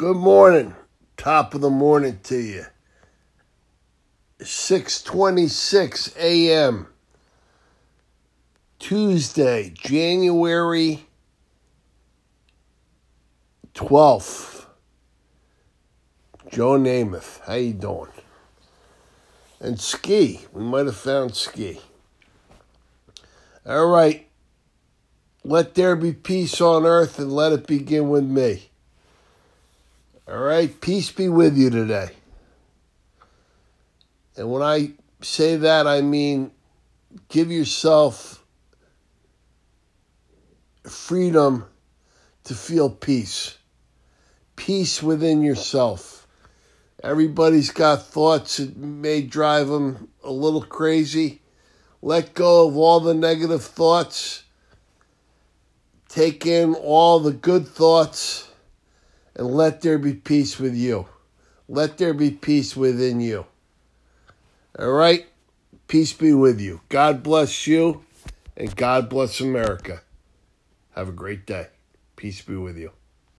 Good morning. Top of the morning to you. 6:26 a.m. Tuesday, January 12th. Joe Namath, how you doing? And ski. We might have found ski. All right. Let there be peace on earth and let it begin with me. All right. Peace be with you today. And when I say that, I mean give yourself freedom to feel peace. Peace within yourself. Everybody's got thoughts that may drive them a little crazy. Let go of all the negative thoughts. Take in all the good thoughts and let there be peace with you. Let there be peace within you. All right? Peace be with you. God bless you and God bless America. Have a great day. Peace be with you.